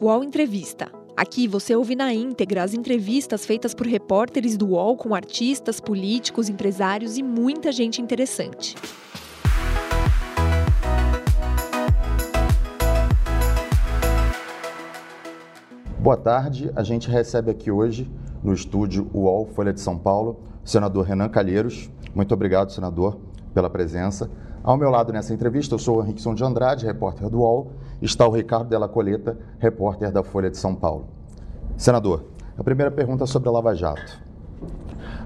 UOL Entrevista. Aqui você ouve na íntegra as entrevistas feitas por repórteres do UOL com artistas, políticos, empresários e muita gente interessante. Boa tarde, a gente recebe aqui hoje no estúdio UOL Folha de São Paulo o senador Renan Calheiros. Muito obrigado, senador, pela presença. Ao meu lado nessa entrevista, eu sou o Henrique de Andrade, repórter do UOL, está o Ricardo Della Coleta, repórter da Folha de São Paulo. Senador, a primeira pergunta é sobre a Lava Jato.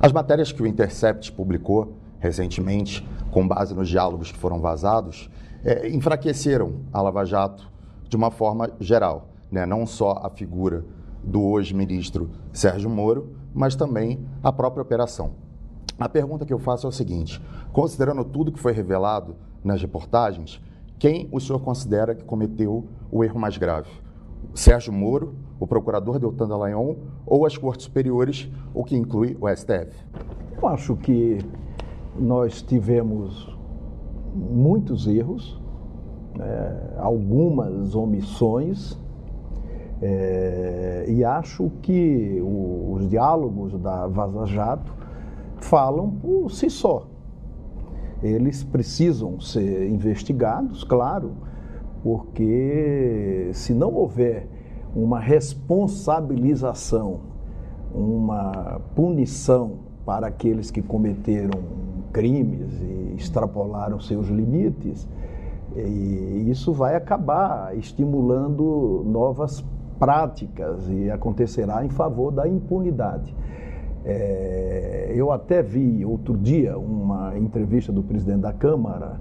As matérias que o Intercept publicou recentemente, com base nos diálogos que foram vazados, é, enfraqueceram a Lava Jato de uma forma geral, né? não só a figura do hoje ministro Sérgio Moro, mas também a própria operação. A pergunta que eu faço é o seguinte: considerando tudo que foi revelado nas reportagens, quem o senhor considera que cometeu o erro mais grave? Sérgio Moro, o procurador Deltan Dallagnol ou as cortes superiores, o que inclui o STF? Eu acho que nós tivemos muitos erros, né, algumas omissões, é, e acho que o, os diálogos da Vaza Jato falam por si só. Eles precisam ser investigados, claro, porque se não houver uma responsabilização, uma punição para aqueles que cometeram crimes e extrapolaram seus limites, e isso vai acabar estimulando novas práticas e acontecerá em favor da impunidade. É, eu até vi outro dia uma entrevista do presidente da Câmara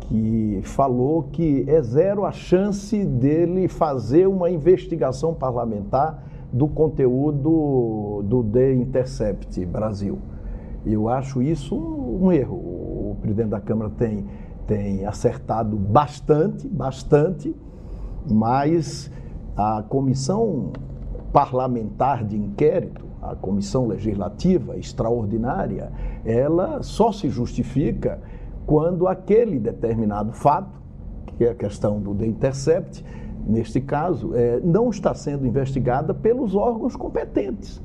que falou que é zero a chance dele fazer uma investigação parlamentar do conteúdo do The Intercept Brasil. Eu acho isso um erro. O presidente da Câmara tem, tem acertado bastante, bastante, mas a comissão parlamentar de inquérito a comissão legislativa extraordinária, ela só se justifica quando aquele determinado fato, que é a questão do The Intercept, neste caso, é, não está sendo investigada pelos órgãos competentes.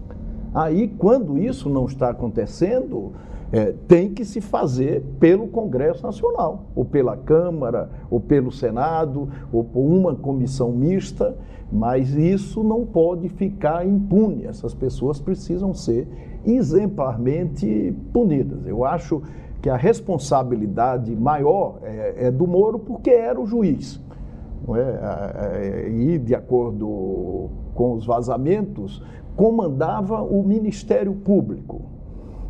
Aí, quando isso não está acontecendo, é, tem que se fazer pelo Congresso Nacional, ou pela Câmara, ou pelo Senado, ou por uma comissão mista, mas isso não pode ficar impune. Essas pessoas precisam ser exemplarmente punidas. Eu acho que a responsabilidade maior é, é do Moro porque era o juiz. É? E, de acordo com os vazamentos, comandava o Ministério Público.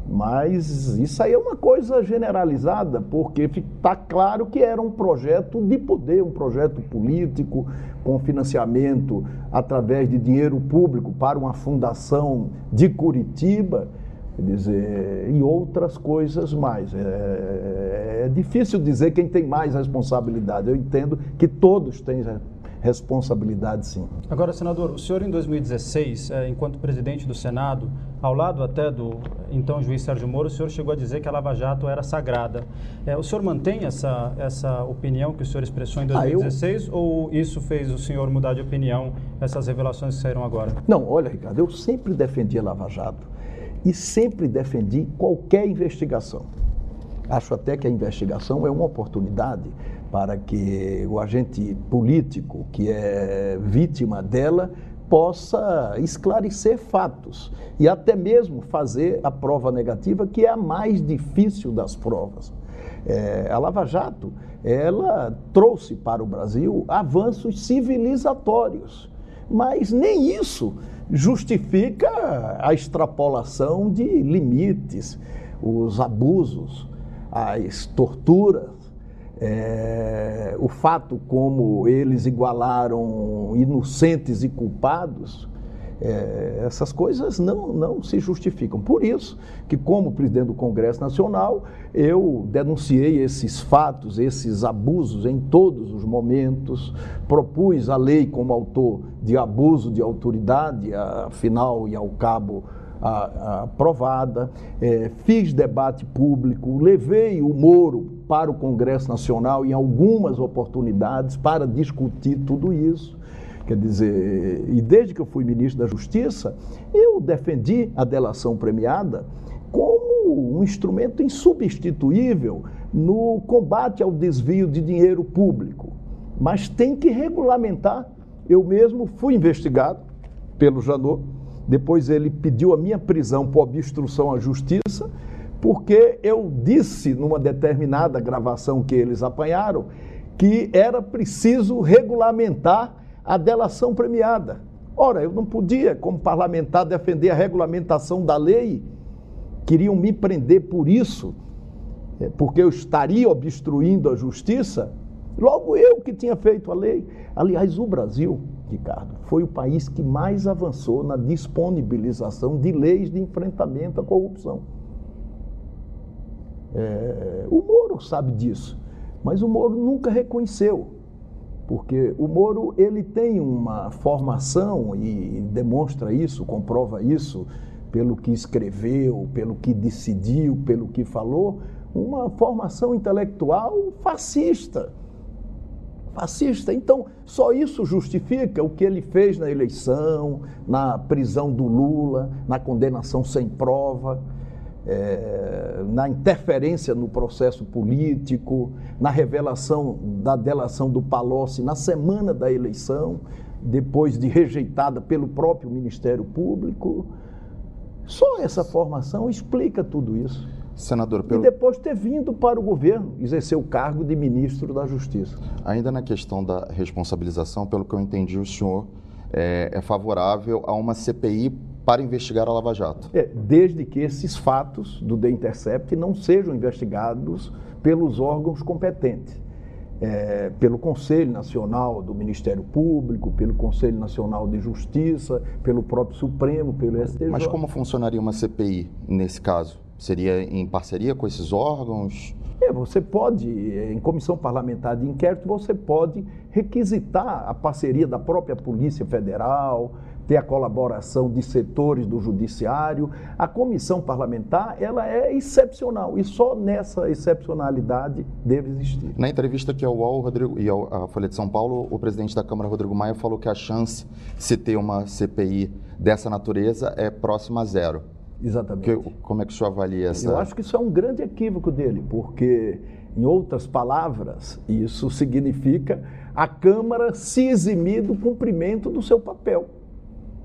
Mas isso aí é uma coisa generalizada, porque está claro que era um projeto de poder, um projeto político, com financiamento através de dinheiro público para uma fundação de Curitiba, quer dizer, e outras coisas mais. É, é, é difícil dizer quem tem mais responsabilidade. Eu entendo que todos têm responsabilidade, sim. Agora, senador, o senhor em 2016, é, enquanto presidente do Senado, ao lado até do então juiz Sérgio Moro, o senhor chegou a dizer que a Lava Jato era sagrada. É, o senhor mantém essa, essa opinião que o senhor expressou em 2016 ah, eu... ou isso fez o senhor mudar de opinião, essas revelações que saíram agora? Não, olha, Ricardo, eu sempre defendi a Lava Jato e sempre defendi qualquer investigação. Acho até que a investigação é uma oportunidade para que o agente político que é vítima dela possa esclarecer fatos e até mesmo fazer a prova negativa, que é a mais difícil das provas. É, a Lava Jato, ela trouxe para o Brasil avanços civilizatórios, mas nem isso justifica a extrapolação de limites, os abusos, as torturas, é, o fato como eles igualaram inocentes e culpados, é, essas coisas não, não se justificam. Por isso que, como presidente do Congresso Nacional, eu denunciei esses fatos, esses abusos em todos os momentos, propus a lei como autor de abuso de autoridade, afinal e ao cabo aprovada, é, fiz debate público, levei o Moro para o Congresso Nacional em algumas oportunidades para discutir tudo isso. Quer dizer, e desde que eu fui ministro da Justiça, eu defendi a delação premiada como um instrumento insubstituível no combate ao desvio de dinheiro público. Mas tem que regulamentar. Eu mesmo fui investigado pelo Janot, depois ele pediu a minha prisão por obstrução à justiça, porque eu disse numa determinada gravação que eles apanharam que era preciso regulamentar a delação premiada. Ora, eu não podia, como parlamentar, defender a regulamentação da lei. Queriam me prender por isso, é, porque eu estaria obstruindo a justiça. Logo eu que tinha feito a lei. Aliás, o Brasil, Ricardo, foi o país que mais avançou na disponibilização de leis de enfrentamento à corrupção. É, o Moro sabe disso, mas o Moro nunca reconheceu porque o Moro ele tem uma formação e demonstra isso, comprova isso pelo que escreveu, pelo que decidiu, pelo que falou, uma formação intelectual fascista. Fascista. Então, só isso justifica o que ele fez na eleição, na prisão do Lula, na condenação sem prova é, na interferência no processo político, na revelação da delação do Palocci na semana da eleição, depois de rejeitada pelo próprio Ministério Público. Só essa formação explica tudo isso. Senador, pelo... E depois ter vindo para o governo exercer o cargo de ministro da Justiça. Ainda na questão da responsabilização, pelo que eu entendi, o senhor é, é favorável a uma CPI para investigar a Lava Jato. É, desde que esses fatos do The Intercept não sejam investigados pelos órgãos competentes. É, pelo Conselho Nacional do Ministério Público, pelo Conselho Nacional de Justiça, pelo próprio Supremo, pelo STJ. Mas como funcionaria uma CPI nesse caso? Seria em parceria com esses órgãos? É, você pode, em comissão parlamentar de inquérito, você pode requisitar a parceria da própria Polícia Federal, ter a colaboração de setores do judiciário. A comissão parlamentar, ela é excepcional e só nessa excepcionalidade deve existir. Na entrevista que ao UOL Rodrigo, e à Folha de São Paulo, o presidente da Câmara, Rodrigo Maia, falou que a chance de se ter uma CPI dessa natureza é próxima a zero. Exatamente. Que, como é que o senhor avalia essa... Eu acho que isso é um grande equívoco dele, porque, em outras palavras, isso significa a Câmara se eximir do cumprimento do seu papel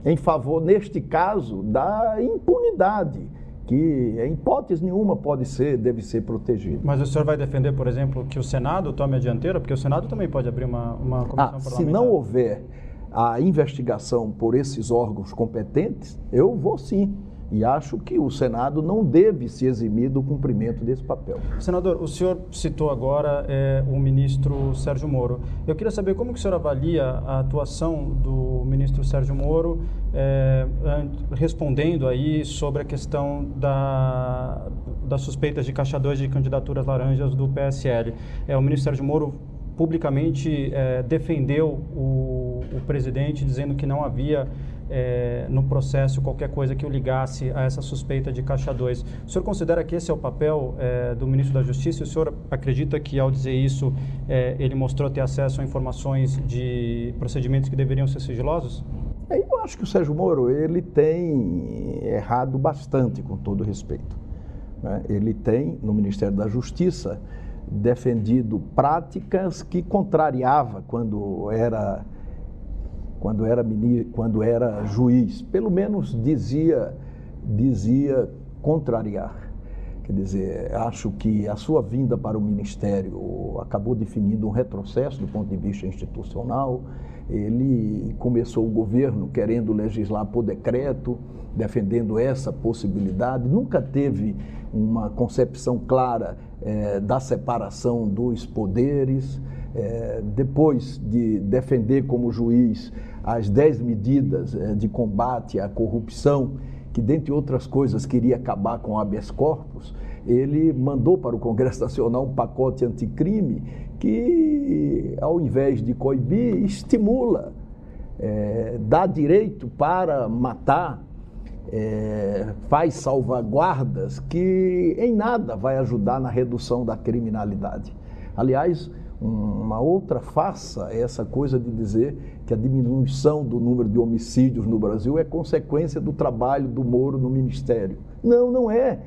em favor, neste caso, da impunidade, que em hipótese nenhuma pode ser, deve ser protegida. Mas o senhor vai defender, por exemplo, que o Senado tome a dianteira? Porque o Senado também pode abrir uma, uma comissão ah, parlamentar. Se não houver a investigação por esses órgãos competentes, eu vou sim e acho que o Senado não deve se eximir do cumprimento desse papel. Senador, o senhor citou agora é, o ministro Sérgio Moro. Eu queria saber como que o senhor avalia a atuação do ministro Sérgio Moro é, respondendo aí sobre a questão da, das suspeitas de caixa 2 de candidaturas laranjas do PSL. É, o ministro Sérgio Moro publicamente é, defendeu o, o presidente dizendo que não havia é, no processo qualquer coisa que o ligasse a essa suspeita de Caixa 2. O senhor considera que esse é o papel é, do ministro da Justiça? O senhor acredita que, ao dizer isso, é, ele mostrou ter acesso a informações de procedimentos que deveriam ser sigilosos? Eu acho que o Sérgio Moro ele tem errado bastante, com todo respeito. Né? Ele tem, no Ministério da Justiça, defendido práticas que contrariava quando era quando era, quando era juiz, pelo menos dizia, dizia contrariar. Quer dizer, acho que a sua vinda para o ministério acabou definindo um retrocesso do ponto de vista institucional. Ele começou o governo querendo legislar por decreto, defendendo essa possibilidade, nunca teve uma concepção clara é, da separação dos poderes. É, depois de defender como juiz as dez medidas é, de combate à corrupção, que, dentre outras coisas, queria acabar com habeas corpus, ele mandou para o Congresso Nacional um pacote anticrime que, ao invés de coibir, estimula, é, dá direito para matar, é, faz salvaguardas que em nada vai ajudar na redução da criminalidade. Aliás, uma outra faça a essa coisa de dizer que a diminuição do número de homicídios no Brasil é consequência do trabalho do Moro no Ministério. Não, não é.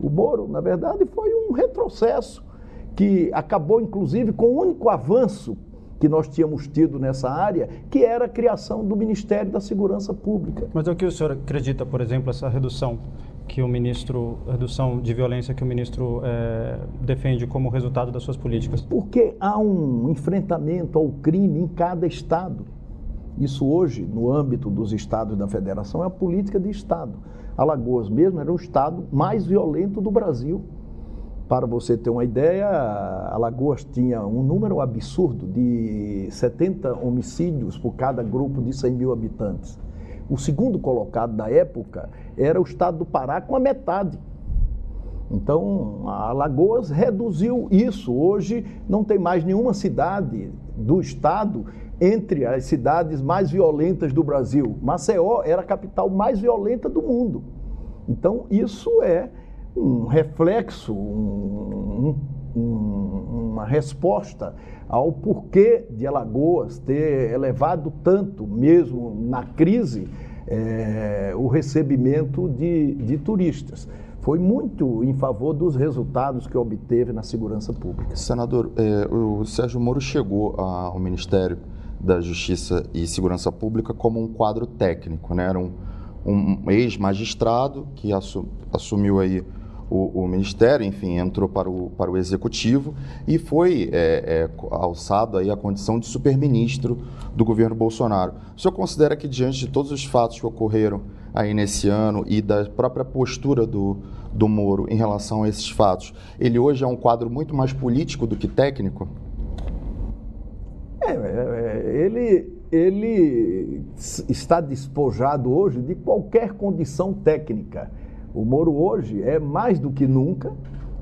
O Moro, na verdade, foi um retrocesso que acabou, inclusive, com o único avanço que nós tínhamos tido nessa área, que era a criação do Ministério da Segurança Pública. Mas é o que o senhor acredita, por exemplo, essa redução que o ministro, redução de violência que o ministro é, defende como resultado das suas políticas? Porque há um enfrentamento ao crime em cada estado. Isso hoje, no âmbito dos estados da federação, é a política de estado. Alagoas mesmo era o estado mais violento do Brasil. Para você ter uma ideia, Alagoas tinha um número absurdo de 70 homicídios por cada grupo de 100 mil habitantes. O segundo colocado da época era o estado do Pará com a metade. Então, a Alagoas reduziu isso. Hoje não tem mais nenhuma cidade do estado entre as cidades mais violentas do Brasil. Maceió era a capital mais violenta do mundo. Então, isso é um reflexo, um, um, uma resposta ao porquê de Alagoas ter elevado tanto, mesmo na crise, é, o recebimento de, de turistas foi muito em favor dos resultados que obteve na segurança pública. Senador, é, o Sérgio Moro chegou ao Ministério da Justiça e Segurança Pública como um quadro técnico, né? Era um, um ex-magistrado que assumiu aí o, o, Ministério, enfim, entrou para o, para o Executivo e foi é, é, alçado aí a condição de superministro do governo Bolsonaro. O senhor considera que, diante de todos os fatos que ocorreram aí nesse ano e da própria postura do, do Moro em relação a esses fatos, ele hoje é um quadro muito mais político do que técnico? É, é, é ele, ele está despojado hoje de qualquer condição técnica. O Moro hoje é mais do que nunca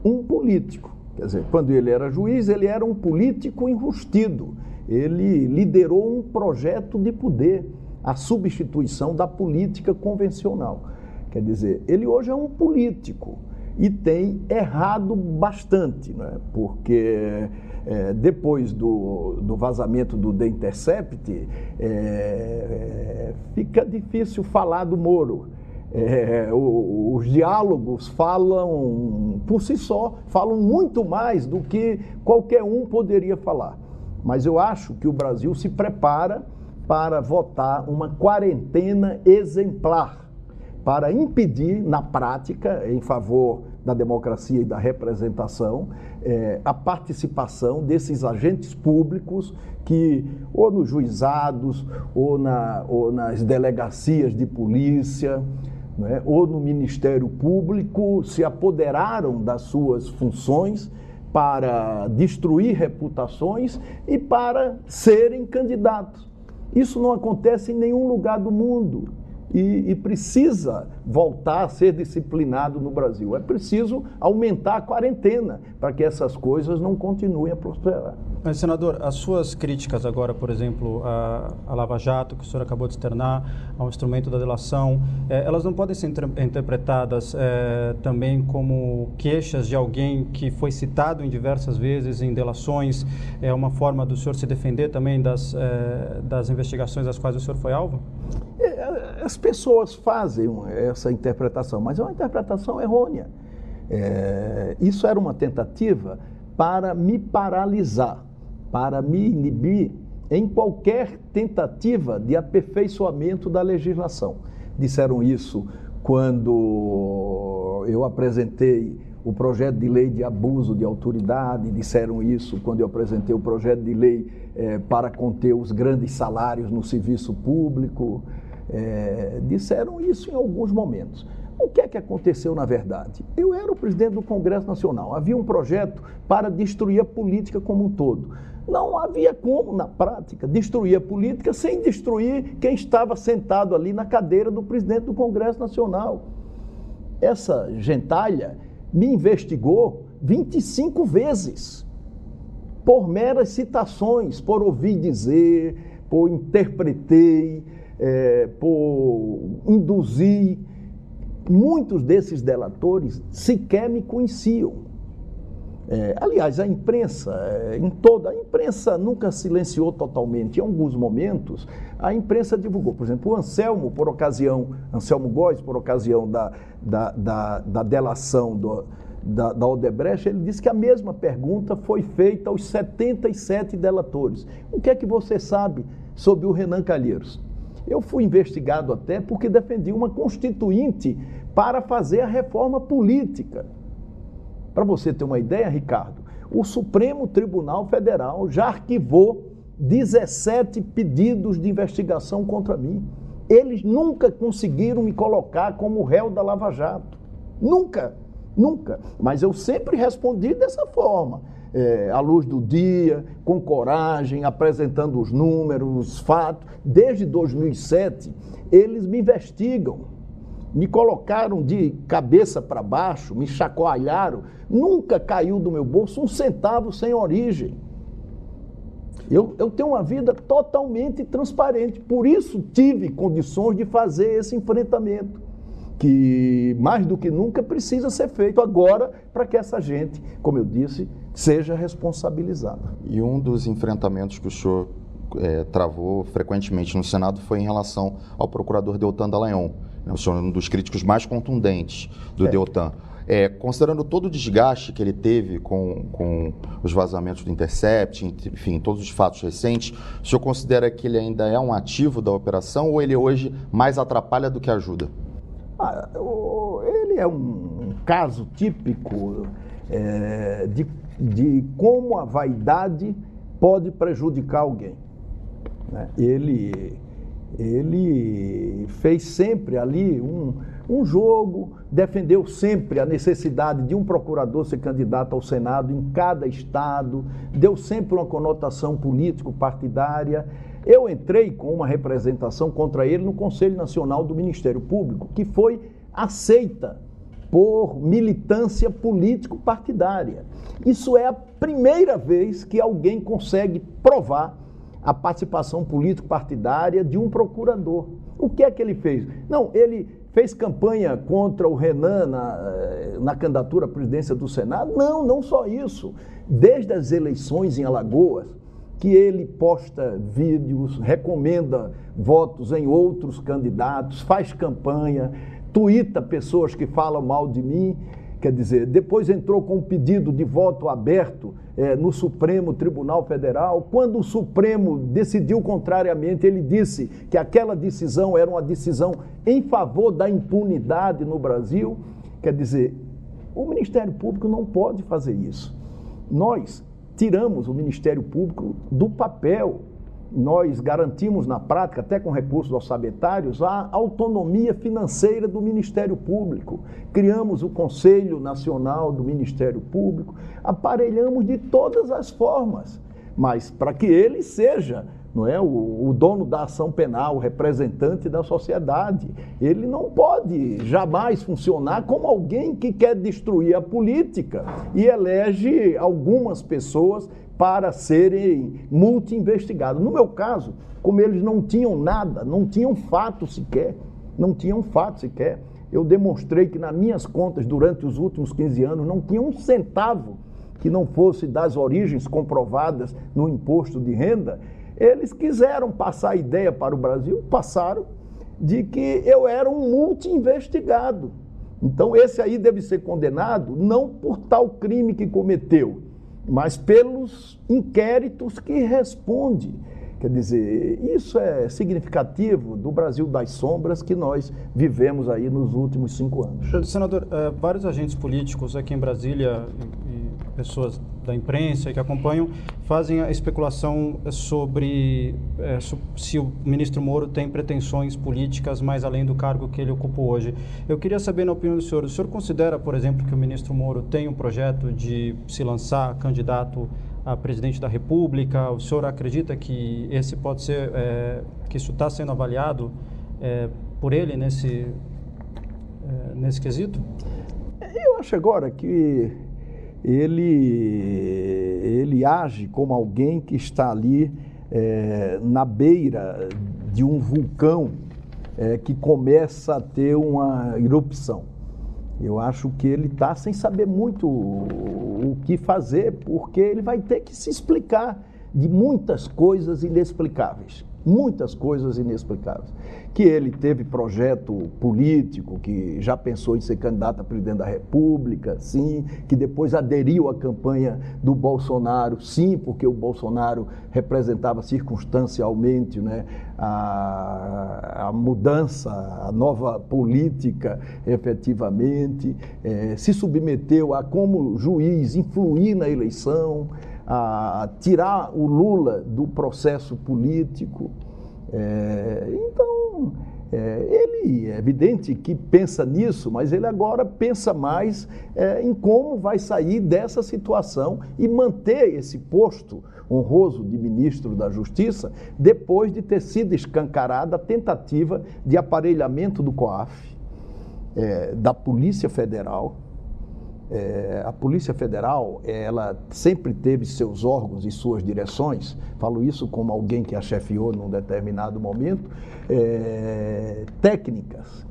um político. Quer dizer, quando ele era juiz, ele era um político enrustido. Ele liderou um projeto de poder, a substituição da política convencional. Quer dizer, ele hoje é um político e tem errado bastante, né? porque é, depois do, do, vazamento do The Intercept, é, fica difícil falar do Moro. É, os diálogos falam por si só, falam muito mais do que qualquer um poderia falar. Mas eu acho que o Brasil se prepara para votar uma quarentena exemplar para impedir, na prática, em favor da democracia e da representação, é, a participação desses agentes públicos que, ou nos juizados, ou, na, ou nas delegacias de polícia, né, ou no Ministério Público se apoderaram das suas funções para destruir reputações e para serem candidatos. Isso não acontece em nenhum lugar do mundo e, e, precisa voltar a ser disciplinado no Brasil. É preciso aumentar a quarentena para que essas coisas não continuem a prosperar. Mas, senador, as suas críticas agora, por exemplo, a Lava Jato, que o senhor acabou de externar, ao instrumento da delação, é, elas não podem ser interpretadas é, também como queixas de alguém que foi citado em diversas vezes em delações? É uma forma do senhor se defender também das, é, das investigações das quais o senhor foi alvo? É, as pessoas fazem essa interpretação, mas é uma interpretação errônea. É, isso era uma tentativa para me paralisar, para me inibir em qualquer tentativa de aperfeiçoamento da legislação. Disseram isso quando eu apresentei o projeto de lei de abuso de autoridade, disseram isso quando eu apresentei o projeto de lei é, para conter os grandes salários no serviço público é, disseram isso em alguns momentos. O que é que aconteceu na verdade? Eu era o presidente do Congresso Nacional, havia um projeto para destruir a política como um todo. Não havia como, na prática, destruir a política sem destruir quem estava sentado ali na cadeira do presidente do Congresso Nacional. Essa gentalha me investigou 25 vezes por meras citações, por ouvir dizer, por interpretei, é, por induzir. Muitos desses delatores sequer me conheciam. É, aliás, a imprensa, é, em toda a imprensa nunca silenciou totalmente. Em alguns momentos, a imprensa divulgou. Por exemplo, o Anselmo, por ocasião, Anselmo Góes, por ocasião da, da, da, da delação do, da, da Odebrecht, ele disse que a mesma pergunta foi feita aos 77 delatores. O que é que você sabe sobre o Renan Calheiros? Eu fui investigado até porque defendi uma constituinte para fazer a reforma política. Para você ter uma ideia, Ricardo, o Supremo Tribunal Federal já arquivou 17 pedidos de investigação contra mim. Eles nunca conseguiram me colocar como réu da Lava Jato. Nunca, nunca. Mas eu sempre respondi dessa forma. É, à luz do dia, com coragem, apresentando os números, os fatos. Desde 2007, eles me investigam me colocaram de cabeça para baixo, me chacoalharam, nunca caiu do meu bolso um centavo sem origem. Eu, eu tenho uma vida totalmente transparente, por isso tive condições de fazer esse enfrentamento, que mais do que nunca precisa ser feito agora para que essa gente, como eu disse, seja responsabilizada. E um dos enfrentamentos que o senhor é, travou frequentemente no Senado foi em relação ao procurador Deltan Dallagnol né, o senhor é um dos críticos mais contundentes do é. Deltan. É, considerando todo o desgaste que ele teve com, com os vazamentos do Intercept, enfim, todos os fatos recentes, o senhor considera que ele ainda é um ativo da operação ou ele hoje mais atrapalha do que ajuda? Ah, ele é um caso típico é, de, de como a vaidade pode prejudicar alguém. Né? Ele ele fez sempre ali um, um jogo, defendeu sempre a necessidade de um procurador ser candidato ao Senado em cada estado, deu sempre uma conotação político-partidária. Eu entrei com uma representação contra ele no Conselho Nacional do Ministério Público, que foi aceita por militância político-partidária. Isso é a primeira vez que alguém consegue provar a participação político-partidária de um procurador. O que é que ele fez? Não, ele fez campanha contra o Renan na, eh, na candidatura à presidência do Senado? Não, não só isso. Desde as eleições em Alagoas, que ele posta vídeos, recomenda votos em outros candidatos, faz campanha, tuita pessoas que falam mal de mim. Quer dizer, depois entrou com um pedido de voto aberto é, no Supremo Tribunal Federal. Quando o Supremo decidiu contrariamente, ele disse que aquela decisão era uma decisão em favor da impunidade no Brasil. Quer dizer, o Ministério Público não pode fazer isso. Nós tiramos o Ministério Público do papel nós garantimos na prática, até com recursos orçamentários, a autonomia financeira do Ministério Público. Criamos o Conselho Nacional do Ministério Público, aparelhamos de todas as formas, mas para que ele seja não é o, o, dono da ação penal, o representante da sociedade. Ele não pode jamais funcionar como alguém que quer destruir a política e elege algumas pessoas para serem multi-investigados. No meu caso, como eles não tinham nada, não tinham fato sequer, não tinham fato sequer, eu demonstrei que nas minhas contas durante os últimos 15 anos não tinha um centavo que não fosse das origens comprovadas no imposto de renda, eles quiseram passar a ideia para o Brasil, passaram, de que eu era um multi-investigado. Então, esse aí deve ser condenado não por tal crime que cometeu, mas pelos inquéritos que responde. Quer dizer, isso é significativo do Brasil das sombras que nós vivemos aí nos últimos cinco anos. Senador, eh, vários agentes políticos aqui em Brasília e pessoas da imprensa que acompanham fazem a especulação sobre é, se o ministro Moro tem pretensões políticas mais além do cargo que ele ocupa hoje. Eu queria saber, na opinião do senhor, o senhor considera, por exemplo, que o ministro Moro tem um projeto de se lançar candidato a presidente da República? O senhor acredita que esse pode ser, é, que isso está sendo avaliado é, por ele nesse, nesse quesito? Eu acho agora que ele, ele age como alguém que está ali é, na beira de um vulcão é, que começa a ter uma erupção. Eu acho que ele está sem saber muito o que fazer, porque ele vai ter que se explicar de muitas coisas inexplicáveis muitas coisas inexplicáveis. Que ele teve projeto político, que já pensou em ser candidato a presidente da República, sim, que depois aderiu à campanha do Bolsonaro, sim, porque o Bolsonaro representava circunstancialmente né, a, a mudança, a nova política, efetivamente, é, se submeteu a, como juiz, influir na eleição a tirar o Lula do processo político. É, então, é, ele é evidente que pensa nisso, mas ele agora pensa mais é, em como vai sair dessa situação e manter esse posto honroso de ministro da Justiça depois de ter sido escancarada a tentativa de aparelhamento do COAF, é, da Polícia Federal é, a Polícia Federal, ela sempre teve seus órgãos e suas direções, falo isso como alguém que a chefiou num determinado momento, é, técnicas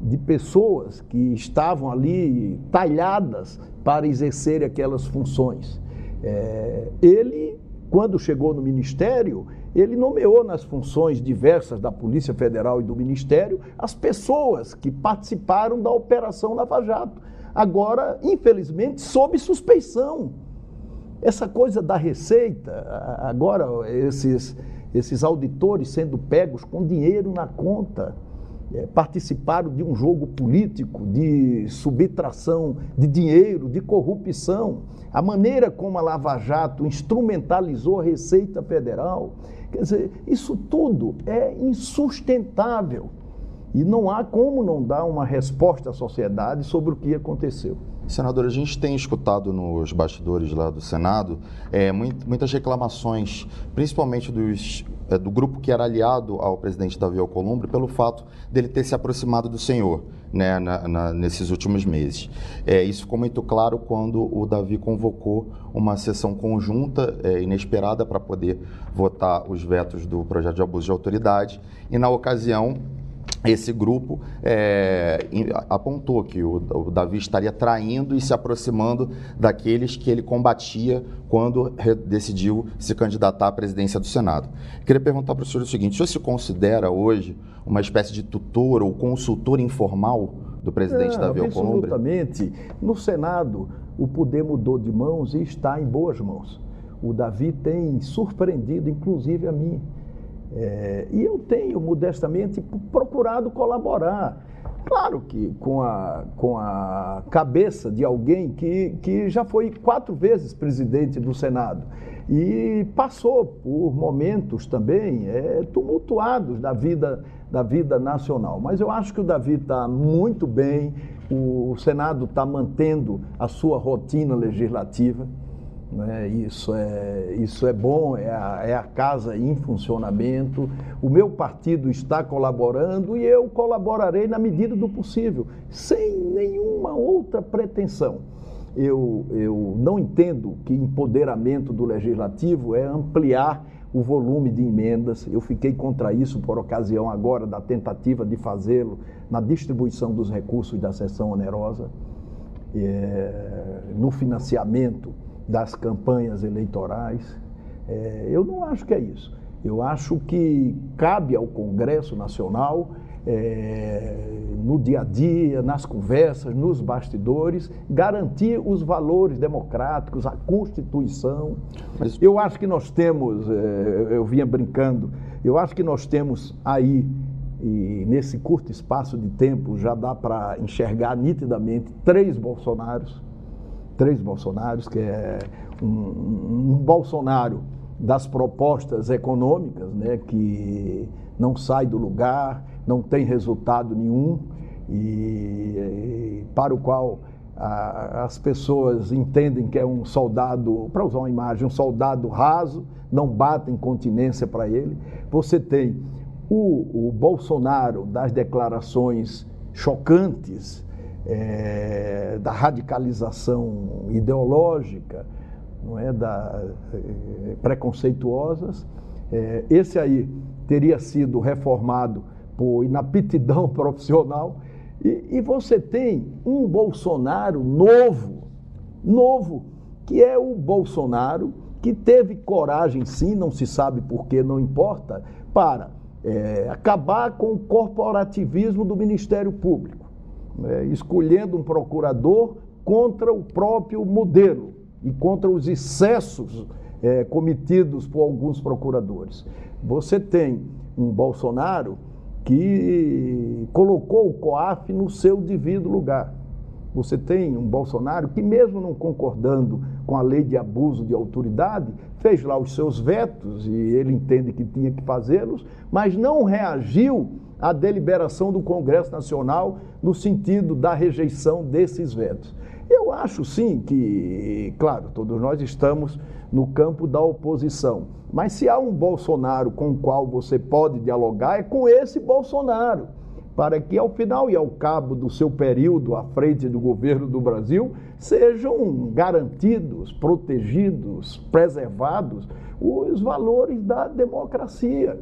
de pessoas que estavam ali talhadas para exercer aquelas funções. É, ele, quando chegou no Ministério, ele nomeou nas funções diversas da Polícia Federal e do Ministério as pessoas que participaram da Operação Lava Jato agora, infelizmente, sob suspeição. Essa coisa da receita, agora esses, esses auditores sendo pegos com dinheiro na conta, é, participaram de um jogo político de subtração de dinheiro, de corrupção. A maneira como a Lava Jato instrumentalizou a Receita Federal, quer dizer, isso tudo é insustentável. E não há como não dar uma resposta à sociedade sobre o que aconteceu. Senador, a gente tem escutado nos bastidores lá do Senado é, muitas reclamações, principalmente dos, é, do grupo que era aliado ao presidente Davi Alcolumbre, pelo fato dele ter se aproximado do senhor né, na, na, nesses últimos meses. É, isso ficou muito claro quando o Davi convocou uma sessão conjunta é, inesperada para poder votar os vetos do projeto de abuso de autoridade. E, na ocasião, esse grupo é, apontou que o, o, Davi estaria traindo e se aproximando daqueles que ele combatia quando decidiu se candidatar à presidência do Senado. Queria perguntar para o senhor o seguinte: o senhor se considera hoje uma espécie de tutor ou consultor informal do presidente Davi Alcolumbre? Absolutamente. No Senado, o poder mudou de mãos e está em boas mãos. O Davi tem surpreendido, inclusive, a mim é, e eu tenho, modestamente, procurado colaborar. Claro que com a, com a cabeça de alguém que, que já foi quatro vezes presidente do Senado e passou por momentos também é, tumultuados da vida, da vida nacional. Mas eu acho que o Davi está muito bem, o Senado está mantendo a sua rotina legislativa. Né? Isso, é, isso é bom, é a, é a casa em funcionamento. O meu partido está colaborando e eu colaborarei na medida do possível, sem nenhuma outra pretensão. Eu, eu não entendo que empoderamento do legislativo é ampliar o volume de emendas. Eu fiquei contra isso por ocasião agora da tentativa de fazê-lo na distribuição dos recursos da sessão onerosa, é, no financiamento das campanhas eleitorais. É, eu não acho que é isso. Eu acho que cabe ao Congresso Nacional, é, no dia a dia, nas conversas, nos bastidores, garantir os valores democráticos, a Constituição. Mas... Eu acho que nós temos, é, eu vinha brincando, eu acho que nós temos aí, e nesse curto espaço de tempo já dá para enxergar nitidamente três Bolsonaros três Bolsonaros, que é um, um Bolsonaro das propostas econômicas, né, que não sai do lugar, não tem resultado nenhum e, e para o qual a, as pessoas entendem que é um soldado, para usar uma imagem, um soldado raso, não batem continência para ele. Você tem o, o Bolsonaro das declarações chocantes é, da radicalização ideológica, não é, da, é, preconceituosas. É, esse aí teria sido reformado por inaptidão profissional E, e você tem um Bolsonaro novo, novo, que é o Bolsonaro que teve coragem, sim, não se sabe por que, não importa, para é, acabar com o corporativismo do Ministério Público, né, escolhendo um procurador contra o próprio modelo e contra os excessos é, cometidos por alguns procuradores. Você tem um Bolsonaro que colocou o COAF no seu devido lugar. Você tem um Bolsonaro que, mesmo não concordando com a lei de abuso de autoridade, fez lá os seus vetos e ele entende que tinha que fazê-los, mas não reagiu à deliberação do Congresso Nacional no sentido da rejeição desses vetos. Eu acho sim que, claro, todos nós estamos no campo da oposição, mas se há um Bolsonaro com o qual você pode dialogar, é com esse Bolsonaro para que, ao final e ao cabo do seu período à frente do governo do Brasil, sejam garantidos, protegidos, preservados os valores da democracia.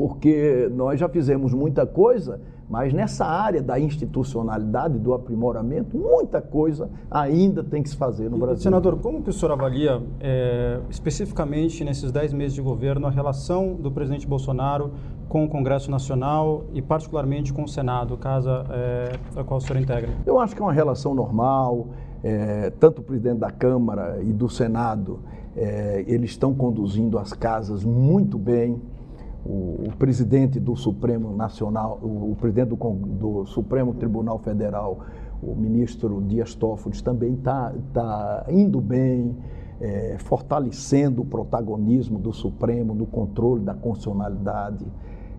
Porque nós já fizemos muita coisa mas nessa área da institucionalidade, do aprimoramento, muita coisa ainda tem que se fazer no Brasil. Senador, como que o senhor avalia, é, especificamente nesses dez meses de governo, a relação do presidente Bolsonaro com o Congresso Nacional e particularmente com o Senado, casa é, a qual o senhor integra? Eu acho que é uma relação normal, é, tanto o presidente da Câmara e do Senado, eles estão conduzindo as casas muito bem, o, o, presidente do Supremo Nacional, o, o presidente do, do, Supremo Tribunal Federal, o ministro Dias Toffoli, também está tá indo bem, é, fortalecendo o protagonismo do Supremo no controle da constitucionalidade,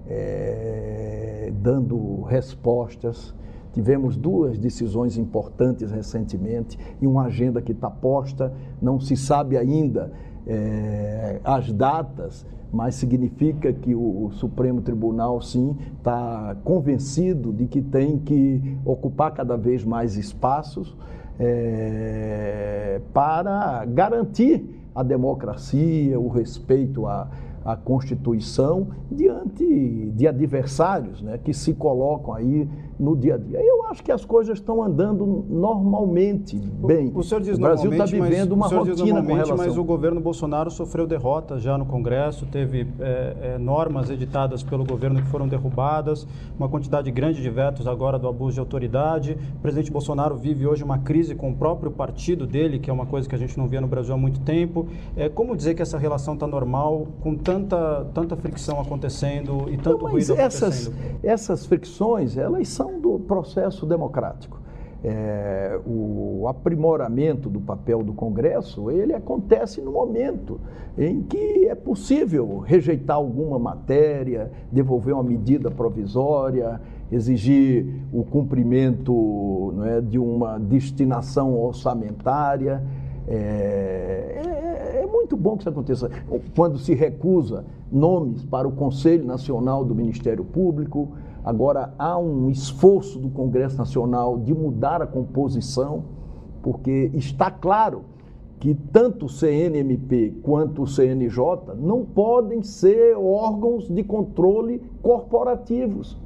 é, dando respostas. Tivemos duas decisões importantes recentemente e uma agenda que está posta, não se sabe ainda é, as datas, mas significa que o, Supremo Tribunal, sim, está convencido de que tem que ocupar cada vez mais espaços é, para garantir a democracia, o respeito à, à Constituição diante de adversários né, que se colocam aí no dia a dia. Eu acho que as coisas estão andando normalmente bem. O, o senhor diz o Brasil está vivendo uma rotina com relação... Mas o governo Bolsonaro sofreu derrota já no Congresso, teve é, é, normas editadas pelo governo que foram derrubadas, uma quantidade grande de vetos agora do abuso de autoridade. O presidente Bolsonaro vive hoje uma crise com o próprio partido dele, que é uma coisa que a gente não via no Brasil há muito tempo. É, como dizer que essa relação está normal, com tanta, tanta fricção acontecendo e tanto não, ruído essas, acontecendo? Essas fricções, elas são do processo democrático. É, o aprimoramento do papel do Congresso, ele acontece no momento em que é possível rejeitar alguma matéria, devolver uma medida provisória, exigir o cumprimento é, de uma destinação orçamentária. É, é, é, muito bom que isso aconteça. Quando se recusa nomes para o Conselho Nacional do Ministério Público, Agora, há um esforço do Congresso Nacional de mudar a composição, porque está claro que tanto o CNMP quanto o CNJ não podem ser órgãos de controle corporativos.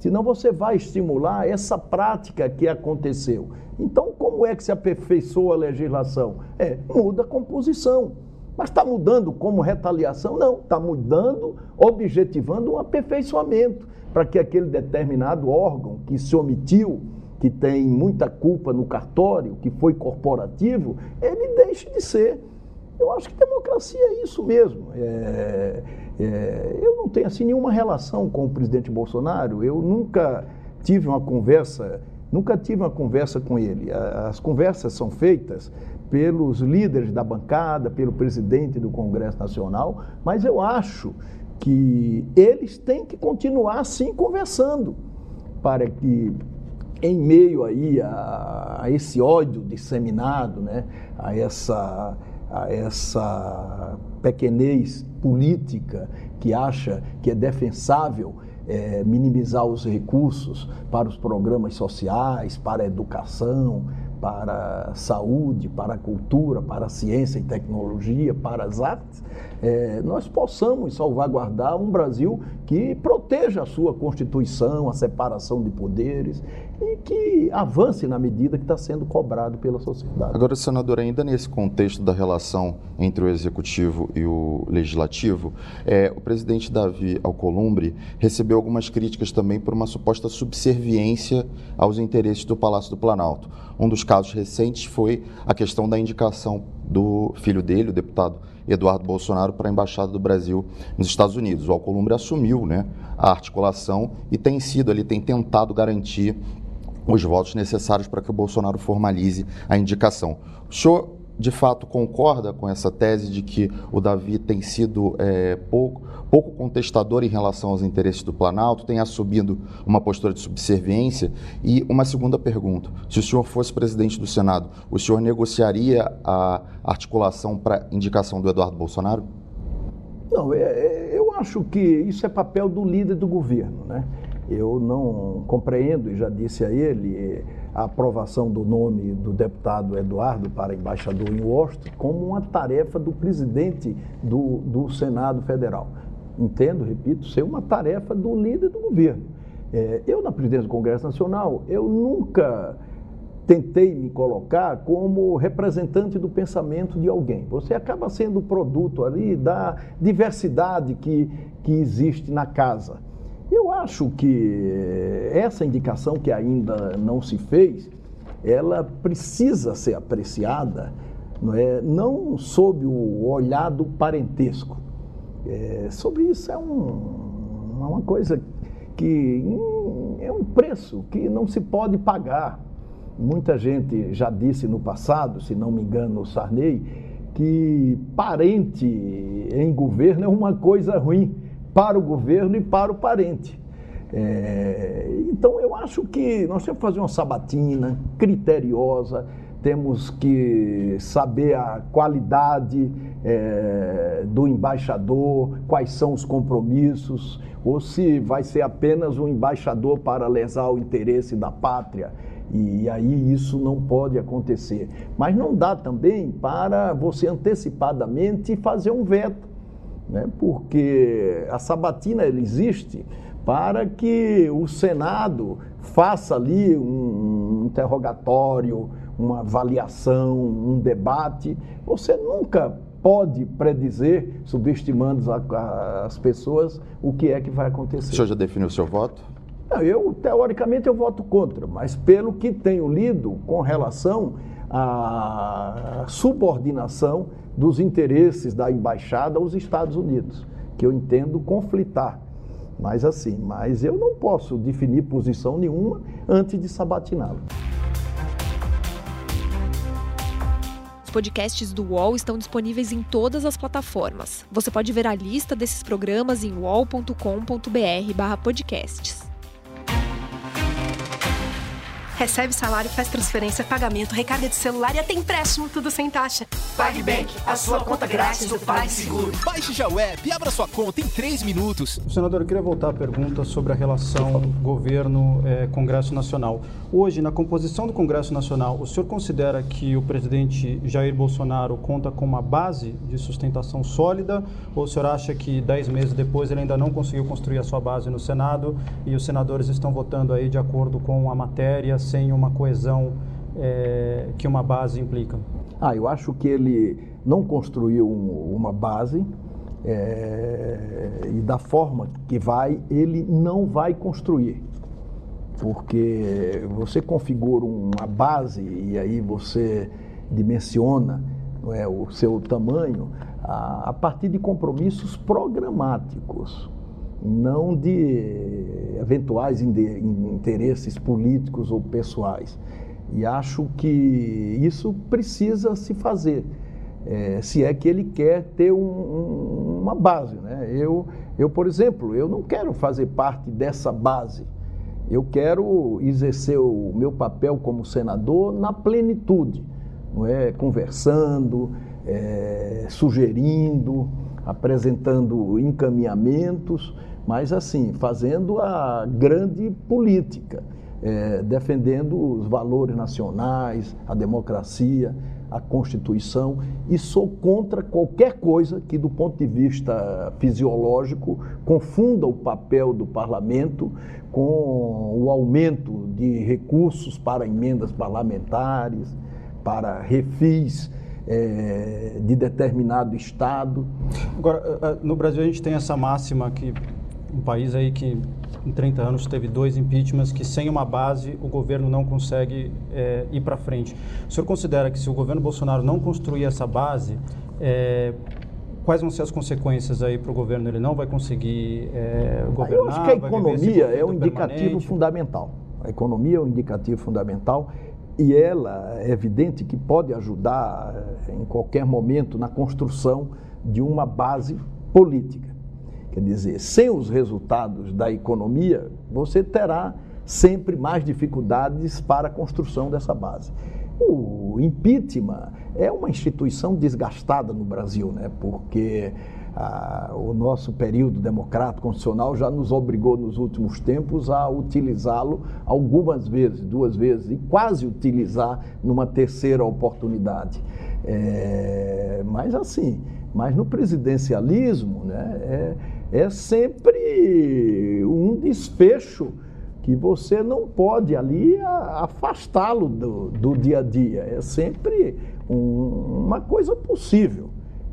Senão você vai estimular essa prática que aconteceu. Então, como é que se aperfeiçoa a legislação? É, muda a composição. Mas está mudando como retaliação? Não, está mudando, objetivando um aperfeiçoamento para que aquele determinado órgão que se omitiu, que tem muita culpa no cartório, que foi corporativo, ele deixe de ser. Eu acho que democracia é isso mesmo. É, é, eu não tenho assim nenhuma relação com o presidente Bolsonaro. Eu nunca tive uma conversa, nunca tive uma conversa com ele. As conversas são feitas pelos líderes da bancada, pelo presidente do Congresso Nacional, mas eu acho que eles têm que continuar assim conversando para que em meio aí a, a esse ódio disseminado, né, a essa a essa pequenez política que acha que é defensável é, minimizar os recursos para os programas sociais, para a educação, para a saúde, para a cultura, para a ciência e tecnologia, para as artes, é, nós possamos salvaguardar um Brasil que proteja a sua Constituição, a separação de poderes e que avance na medida que está sendo cobrado pela sociedade. Agora, senador, ainda nesse contexto da relação entre o Executivo e o Legislativo, é, o presidente Davi Alcolumbre recebeu algumas críticas também por uma suposta subserviência aos interesses do Palácio do Planalto. Um dos casos recentes foi a questão da indicação do filho dele, o deputado Eduardo Bolsonaro, para a Embaixada do Brasil nos Estados Unidos. O Alcolumbre assumiu né, a articulação e tem sido ali, tem tentado garantir os votos necessários para que o Bolsonaro formalize a indicação. O senhor de fato concorda com essa tese de que o Davi tem sido é, pouco, pouco contestador em relação aos interesses do Planalto, tem assumido uma postura de subserviência? E uma segunda pergunta: se o senhor fosse presidente do Senado, o senhor negociaria a articulação para indicação do Eduardo Bolsonaro? Não, é, é, eu acho que isso é papel do líder do governo, né? Eu não compreendo, e já disse a ele, a aprovação do nome do deputado Eduardo para embaixador em Washington como uma tarefa do presidente do, do Senado Federal. Entendo, repito, ser uma tarefa do líder do governo. É, eu, na presidência do Congresso Nacional, eu nunca tentei me colocar como representante do pensamento de alguém. Você acaba sendo produto ali da diversidade que, que existe na casa. Eu acho que essa indicação que ainda não se fez, ela precisa ser apreciada não, é, não sob o olhar do parentesco. É, sobre isso é um, uma coisa que hum, é um preço que não se pode pagar. Muita gente já disse no passado, se não me engano, o Sarney, que parente em governo é uma coisa ruim para o governo e para o parente. É, então, eu acho que nós temos que fazer uma sabatina criteriosa, temos que saber a qualidade é, do embaixador, quais são os compromissos, ou se vai ser apenas um embaixador para lesar o interesse da pátria. E aí isso não pode acontecer. Mas não dá também para você antecipadamente fazer um veto né? porque a sabatina ela existe para que o Senado faça ali um interrogatório, uma avaliação, um debate. Você nunca pode predizer, subestimando as pessoas, o que é que vai acontecer. O senhor já definiu o seu voto? Não, eu, teoricamente, eu voto contra, mas pelo que tenho lido com relação à subordinação dos interesses da embaixada aos Estados Unidos, que eu entendo conflitar. Mas assim, mas eu não posso definir posição nenhuma antes de sabatiná-lo. Os podcasts do UOL estão disponíveis em todas as plataformas. Você pode ver a lista desses programas em uol.com.br/podcasts. Recebe salário, faz transferência, pagamento, recarga de celular e até empréstimo, tudo sem taxa. PagBank, a sua conta grátis do PagSeguro. Baixe já o app e abra sua conta em 3 minutos. Senador, eu queria voltar à pergunta sobre a relação governo-Congresso Nacional. Hoje, na composição do Congresso Nacional, o senhor considera que o presidente Jair Bolsonaro conta com uma base de sustentação sólida ou o senhor acha que 10 meses depois ele ainda não conseguiu construir a sua base no Senado e os senadores estão votando aí de acordo com a matéria, sem uma coesão é, que uma base implica? Ah, eu acho que ele não construiu um, uma base é, e da forma que vai, ele não vai construir. Porque você configura uma base e aí você dimensiona é, o seu tamanho a, a partir de compromissos programáticos não de eventuais interesses políticos ou pessoais. E acho que isso precisa se fazer, é, se é que ele quer ter um, um, uma base. Né? Eu, eu, por exemplo, eu não quero fazer parte dessa base. Eu quero exercer o meu papel como senador na plenitude, não é? conversando, é, sugerindo, apresentando encaminhamentos mas assim, fazendo a grande política. é, defendendo os valores nacionais, a democracia, a Constituição e sou contra qualquer coisa que, do ponto de vista fisiológico, confunda o papel do parlamento com o aumento de recursos para emendas parlamentares, para refis é, de determinado Estado. Agora, eh, eh, no Brasil a gente tem essa máxima que um país aí que em 30 anos teve dois impeachments que sem uma base o governo não consegue é, ir para frente. O senhor considera que se o governo Bolsonaro não construir essa base, é, quais vão ser as consequências aí para o governo? Ele não vai conseguir é, governar? Eu acho que a economia é um indicativo permanente. fundamental. A economia é um indicativo fundamental e ela é evidente que pode ajudar em qualquer momento na construção de uma base política. Quer dizer, sem os resultados da economia, você terá sempre mais dificuldades para a construção dessa base. O impeachment é uma instituição desgastada no Brasil, né? porque ah, o nosso período democrático constitucional já nos obrigou nos últimos tempos a utilizá-lo algumas vezes, duas vezes, e quase utilizar numa terceira oportunidade. É, mas assim, mas no presidencialismo, né, é, é sempre um desfecho que você não pode ali afastá-lo do, do, dia a dia. É sempre um, uma coisa possível.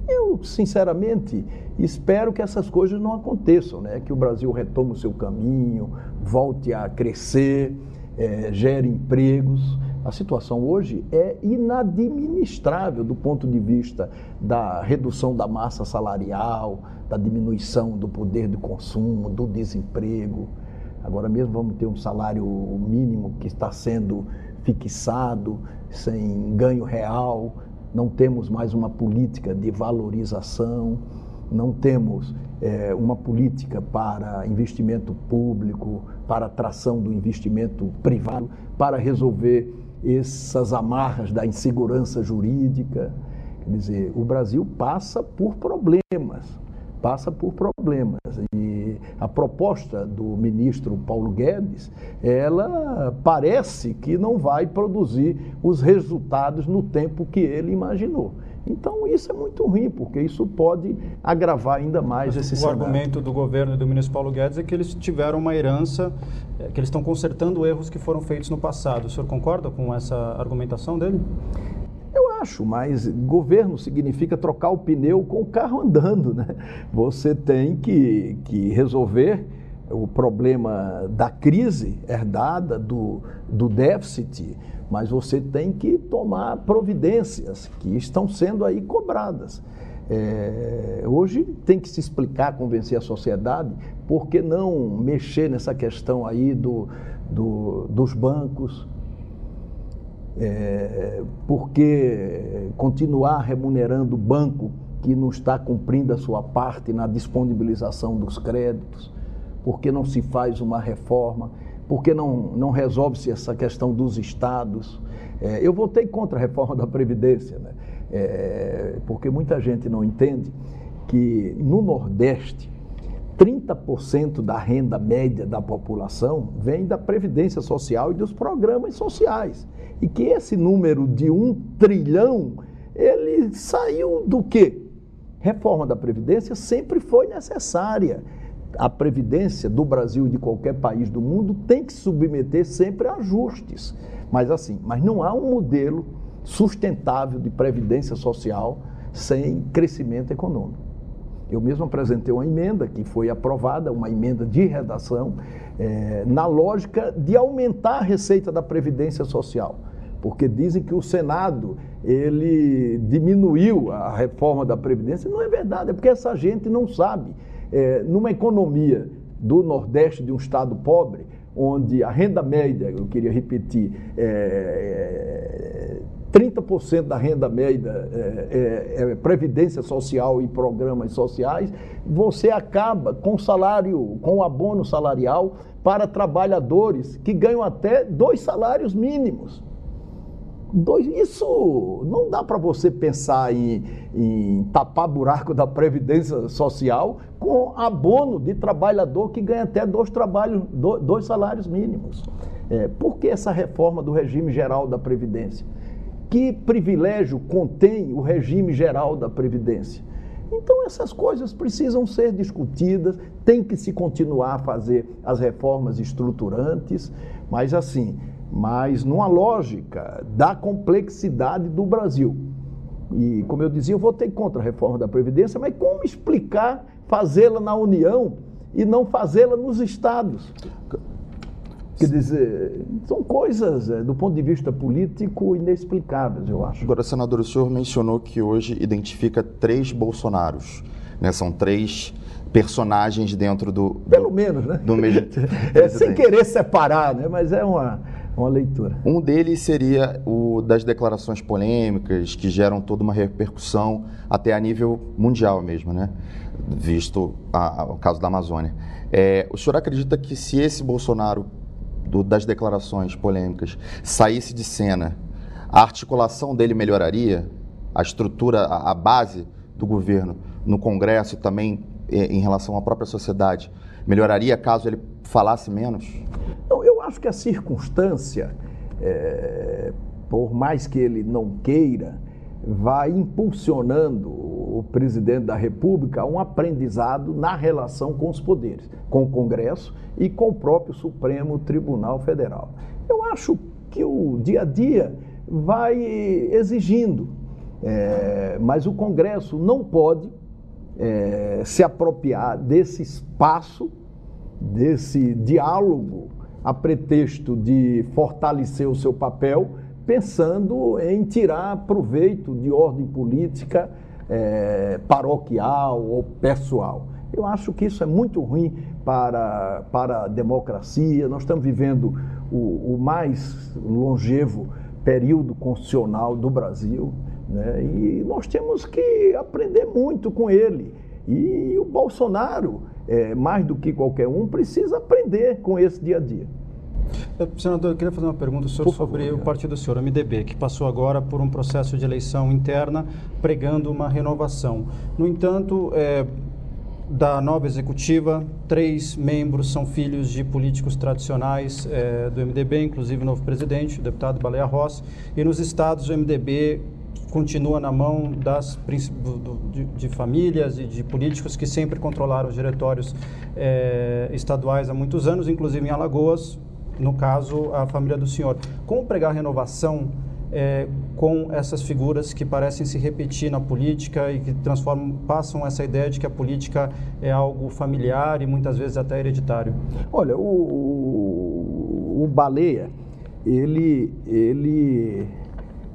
Eu, sinceramente, espero que essas coisas não aconteçam, né? que o Brasil retome o seu caminho, volte a crescer, é, gere empregos. A situação hoje é inadministrável do ponto de vista da redução da massa salarial, da diminuição do poder de consumo, do desemprego. Agora mesmo vamos ter um salário mínimo que está sendo fixado, sem ganho real, não temos mais uma política de valorização, não temos é, uma política para investimento público, para atração do investimento privado, para resolver essas amarras da insegurança jurídica. Quer dizer, o Brasil passa por problemas, passa por problemas. E a proposta do ministro Paulo Guedes, ela parece que não vai produzir os resultados no tempo que ele imaginou. Então isso é muito ruim, porque isso pode agravar ainda mais Mas esse o cenário. O argumento do governo e do ministro Paulo Guedes é que eles tiveram uma herança, é, que eles estão consertando erros que foram feitos no passado. O senhor concorda com essa argumentação dele? Eu acho, mas governo significa trocar o pneu com o carro andando, né? Você tem que, que resolver o problema da crise herdada, do, do déficit, mas você tem que tomar providências que estão sendo aí cobradas. É, hoje tem que se explicar, convencer a sociedade, por que não mexer nessa questão aí do, do dos bancos, é, por que continuar remunerando o banco que não está cumprindo a sua parte na disponibilização dos créditos, por que não se faz uma reforma por que não, não resolve-se essa questão dos estados? É, eu votei contra a reforma da Previdência, né? É, porque muita gente não entende que no Nordeste, 30% da renda média da população vem da Previdência Social e dos programas sociais. E que esse número de um trilhão, ele saiu do quê? Reforma da Previdência sempre foi necessária a previdência do Brasil e de qualquer país do mundo tem que submeter sempre a ajustes. Mas assim, mas não há um modelo sustentável de previdência social sem crescimento econômico. Eu mesmo apresentei uma emenda que foi aprovada, uma emenda de redação, é, na lógica de aumentar a receita da previdência social, porque dizem que o Senado ele diminuiu a reforma da previdência. Não é verdade, é porque essa gente não sabe é, numa economia do Nordeste, de um estado pobre, onde a renda média, eu queria repetir, é, 30% é, da renda média é, é, é, previdência social e programas sociais, você acaba com salário, com abono salarial para trabalhadores que ganham até dois salários mínimos. Dois, isso não dá para você pensar em, em, tapar buraco da Previdência Social com abono de trabalhador que ganha até dois, trabalhos, dois salários mínimos. É, por que essa reforma do regime geral da Previdência? Que privilégio contém o regime geral da Previdência? Então, essas coisas precisam ser discutidas, tem que se continuar a fazer as reformas estruturantes, mas assim, mas numa lógica da complexidade do Brasil. E, como eu dizia, eu votei contra a reforma da Previdência, mas como explicar fazê-la na União e não fazê-la nos estados? Quer dizer, são coisas, é, do ponto de vista político, inexplicáveis, eu acho. Agora, senador, o senhor mencionou que hoje identifica três Bolsonaros. Né? São três personagens dentro do. Pelo menos, né? Do mesmo. é, sem querer separar, né? Mas é uma, uma leitura. Um deles seria o das declarações polêmicas, que geram toda uma repercussão até a nível mundial mesmo, né? Visto a, a, o caso da Amazônia. É, o senhor acredita que se esse Bolsonaro do, das declarações polêmicas saísse de cena, a articulação dele melhoraria? A estrutura, a, a base do governo no Congresso também eh, em relação à própria sociedade melhoraria caso ele falasse menos? Acho que a circunstância, é, por mais que ele não queira, vai impulsionando o presidente da República a um aprendizado na relação com os poderes, com o Congresso e com o próprio Supremo Tribunal Federal. Eu acho que o dia a dia vai exigindo, é, mas o Congresso não pode é, se apropriar desse espaço, desse diálogo, a pretexto de fortalecer o seu papel pensando em tirar proveito de ordem política é, paroquial ou pessoal. Eu acho que isso é muito ruim para, para a democracia. Nós estamos vivendo o, o mais longevo período constitucional do Brasil né? e nós temos que aprender muito com ele. E o Bolsonaro, é, mais do que qualquer um, precisa aprender com esse dia a dia. Senador, eu queria fazer uma pergunta senhor sobre o partido do senhor, MDB, que passou agora por um processo de eleição interna pregando uma renovação. No entanto, é, da nova executiva, três membros são filhos de políticos tradicionais é, do MDB, inclusive o novo presidente, o deputado Baleia Rossi, e nos estados o MDB continua na mão das, de, famílias e de políticos que sempre controlaram os diretórios é, estaduais há muitos anos, inclusive em Alagoas, no caso, a família do senhor. Como pregar renovação é, com essas figuras que parecem se repetir na política e que transformam, passam essa ideia de que a política é algo familiar e muitas vezes até hereditário? Olha, o, o, o Baleia, ele, ele,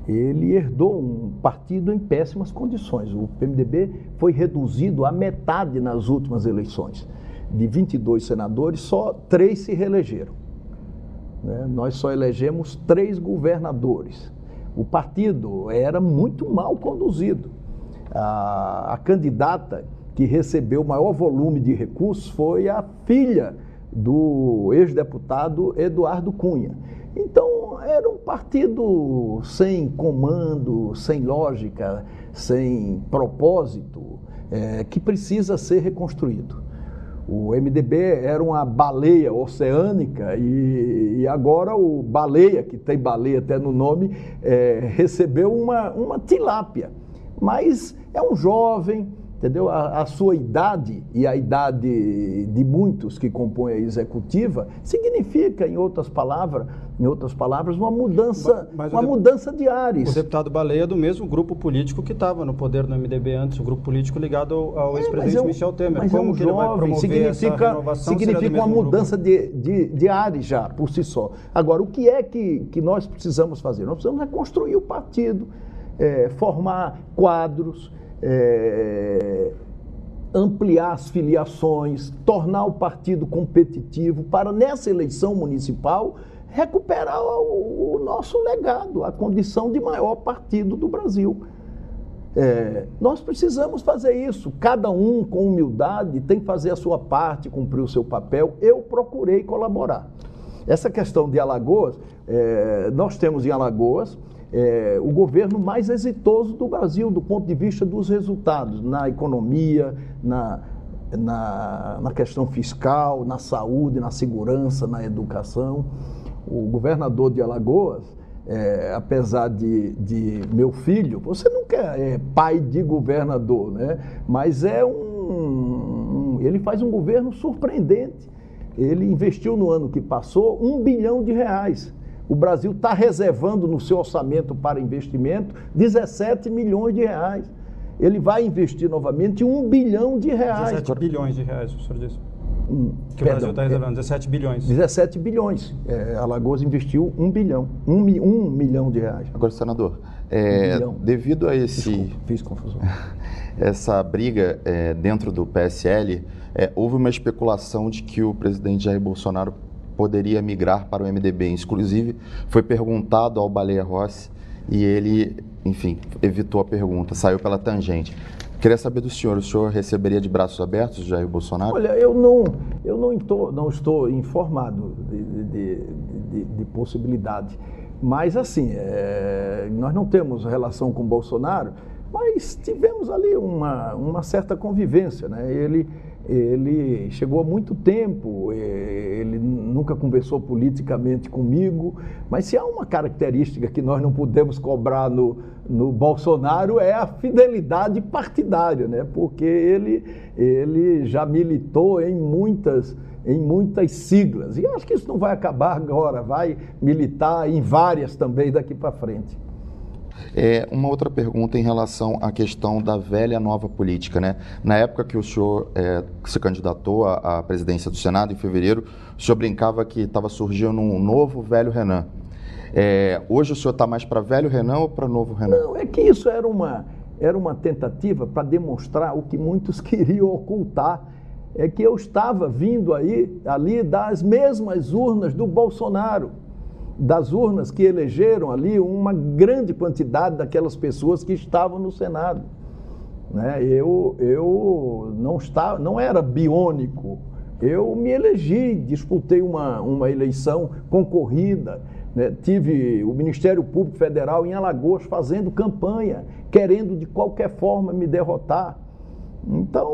ele herdou um partido em péssimas condições. O PMDB foi reduzido à metade nas últimas eleições. De 22 senadores, só três se reelegeram. Né? Nós só elegemos três governadores. O partido era muito mal conduzido. A, a candidata que recebeu o maior volume de recursos foi a filha do ex-deputado Eduardo Cunha. Então, era um partido sem comando, sem lógica, sem propósito, é, que precisa ser reconstruído. O MDB era uma baleia oceânica e, e, agora o baleia, que tem baleia até no nome, é, recebeu uma, uma tilápia. Mas é um jovem, entendeu? A, a, sua idade e a idade de muitos que compõem a executiva significa, em outras palavras, em outras palavras, uma mudança, mas, uma mudança de ares. O deputado Baleia é do mesmo grupo político que estava no poder do MDB antes, o grupo político ligado ao, ao é, ex-presidente é um, Michel Temer. Mas Como é um que jovem, ele vai promover significa, essa renovação? Significa uma mudança de, de, de ares já, por si só. Agora, o que é que, que nós precisamos fazer? Nós precisamos reconstruir o partido, é, formar quadros, é, ampliar as filiações, tornar o partido competitivo para, nessa eleição municipal, recuperar o, o nosso legado, a condição de maior partido do Brasil. É, nós precisamos fazer isso, cada um com humildade tem que fazer a sua parte, cumprir o seu papel. Eu procurei colaborar. Essa questão de Alagoas, é, nós temos em Alagoas é, o governo mais exitoso do Brasil do ponto de vista dos resultados na economia, na, na, na questão fiscal, na saúde, na segurança, na educação. o governador de Alagoas, é, apesar de, de, meu filho, você nunca é pai de governador, né? mas é um, um, Ele faz um governo surpreendente. Ele investiu no ano que passou um bilhão de reais. O Brasil está reservando no seu orçamento para investimento 17 milhões de reais. Ele vai investir novamente um bilhão de reais. 17 bilhões de reais, o senhor disse. Hum, que perdão, o Brasil está reservando, 17 bilhões. 17 bilhões. É, Alagoas investiu um bilhão, um, um milhão de reais. Agora, senador, é, um devido a esse... Desculpa, fiz confusão. essa briga é, dentro do PSL, é, houve uma especulação de que o presidente Jair Bolsonaro poderia migrar para o MDB. Inclusive, foi perguntado ao Baleia Rossi e ele, enfim, evitou a pergunta, saiu pela tangente. Queria saber do senhor, o senhor receberia de braços abertos Jair Bolsonaro? Olha, eu não, eu não, estou, não estou informado de, de, de, de possibilidade. Mas, assim, é, nós não temos relação com Bolsonaro, mas tivemos ali uma, uma certa convivência. Né? Ele, ele chegou há muito tempo, ele nunca conversou politicamente comigo, mas se há uma característica que nós não podemos cobrar no, no Bolsonaro é a fidelidade partidária, né? porque ele, ele já militou em muitas, em muitas siglas, e acho que isso não vai acabar agora, vai militar em várias também daqui para frente. É, uma outra pergunta em relação à questão da velha nova política. Né? Na época que o senhor é, se candidatou à, presidência do Senado, em fevereiro, o senhor brincava que estava surgindo um novo velho Renan. É, hoje o senhor está mais para velho Renan ou para novo Renan? Não, é que isso era uma, era uma tentativa para demonstrar o que muitos queriam ocultar. É que eu estava vindo aí, ali das mesmas urnas do Bolsonaro das urnas que elegeram ali uma grande quantidade daquelas pessoas que estavam no Senado. Né? Eu, eu não, estava, não era biônico, eu me elegi, disputei uma, uma eleição concorrida, né? tive o Ministério Público Federal em Alagoas fazendo campanha, querendo de qualquer forma me derrotar. Então,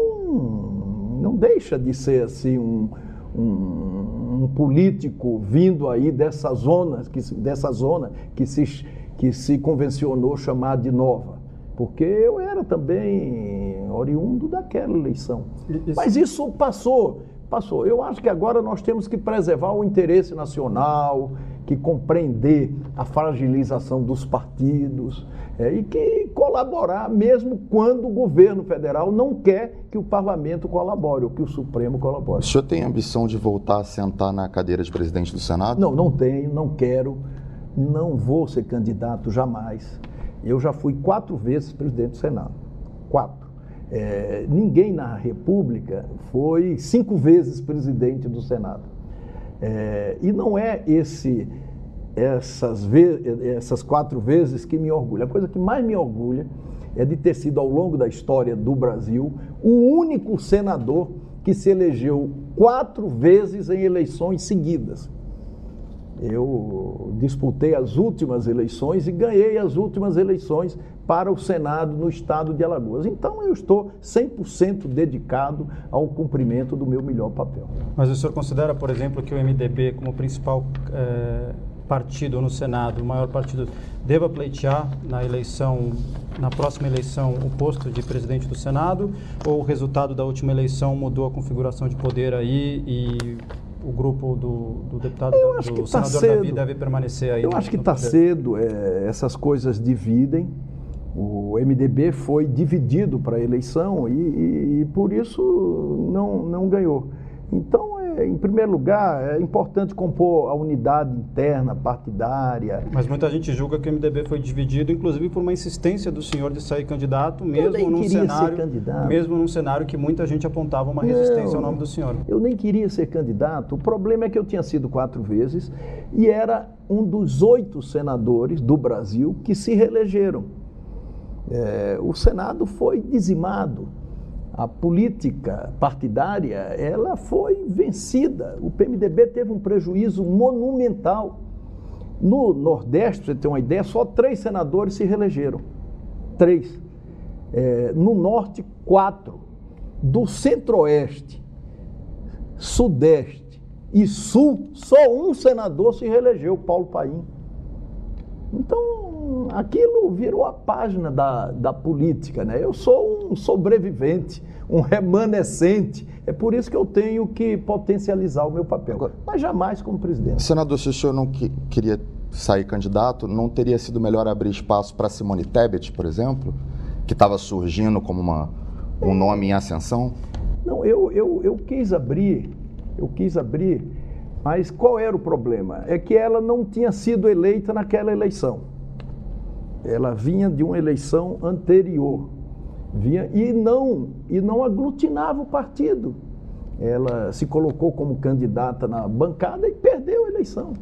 não deixa de ser assim um, um, um, político vindo aí dessa zona, que, dessa zona que se, que se convencionou chamar de nova. Porque eu era também oriundo daquela eleição. Isso. Mas isso passou, passou. Eu acho que agora nós temos que preservar o interesse nacional, que compreender a fragilização dos partidos é, e que colaborar mesmo quando o governo federal não quer que o parlamento colabore ou que o Supremo colabore. O senhor tem ambição de voltar a sentar na cadeira de presidente do Senado? Não, não tenho, não quero, não vou ser candidato jamais. Eu já fui quatro vezes presidente do Senado. Quatro. É, ninguém na República foi cinco vezes presidente do Senado. É, e não é esse essas, essas quatro vezes que me orgulha. A coisa que mais me orgulha é de ter sido, ao longo da história do Brasil, o único senador que se elegeu quatro vezes em eleições seguidas. Eu disputei as últimas eleições e ganhei as últimas eleições para o Senado no estado de Alagoas. Então eu estou 100% dedicado ao cumprimento do meu melhor papel. Mas o senhor considera, por exemplo, que o MDB, como principal é, partido no Senado, o maior partido, deva pleitear na eleição, na próxima eleição, o posto de presidente do Senado? Ou o resultado da última eleição mudou a configuração de poder aí e o grupo do, do deputado, do tá senador cedo. Davi deve permanecer aí? Eu acho que está cedo, é, essas coisas dividem. O MDB foi dividido para a eleição e, e, e, por isso não, não ganhou. Então, em primeiro lugar, é importante compor a unidade interna, partidária. Mas muita gente julga que o MDB foi dividido, inclusive por uma insistência do senhor de sair candidato, mesmo num cenário, mesmo num cenário que muita gente apontava uma resistência Não, ao nome do senhor. Eu nem queria ser candidato. O problema é que eu tinha sido quatro vezes e era um dos oito senadores do Brasil que se reelegeram. É, o Senado foi dizimado a política partidária ela foi vencida. O PMDB teve um prejuízo monumental. No Nordeste, para você ter uma ideia, só três senadores se reelegeram. Três. É, no Norte, quatro. Do Centro-Oeste, Sudeste e Sul, só um senador se reelegeu, Paulo Paim. Então, aquilo virou a página da, da política, né? Eu sou um sobrevivente, um remanescente. É por isso que eu tenho que potencializar o meu papel, mas jamais como presidente. Senador, se o senhor não que, queria sair candidato, não teria sido melhor abrir espaço para Simone Tebet, por exemplo, que estava surgindo como uma, um nome em ascensão? Não, eu, eu, eu quis abrir, eu quis abrir, mas qual era o problema? É que ela não tinha sido eleita naquela eleição. Ela vinha de uma eleição anterior. Vinha, e não e não aglutinava o partido. Ela se colocou como candidata na bancada e perdeu a eleição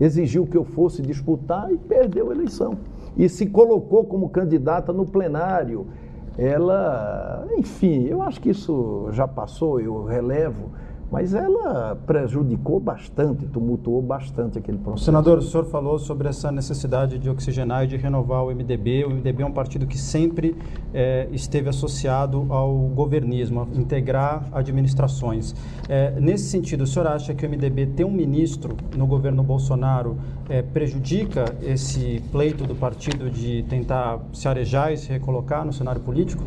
exigiu que eu fosse disputar e perdeu a eleição. E se colocou como candidata no plenário. Ela, enfim, eu acho que isso já passou, eu relevo mas ela prejudicou bastante, tumultuou bastante aquele processo. Senador, o senhor falou sobre essa necessidade de oxigenar e de renovar o MDB. O MDB é um partido que sempre é, esteve associado ao governismo, a integrar administrações. É, nesse sentido, o senhor acha que o MDB ter um ministro no governo Bolsonaro é, prejudica esse pleito do partido de tentar se arejar e se recolocar no cenário político?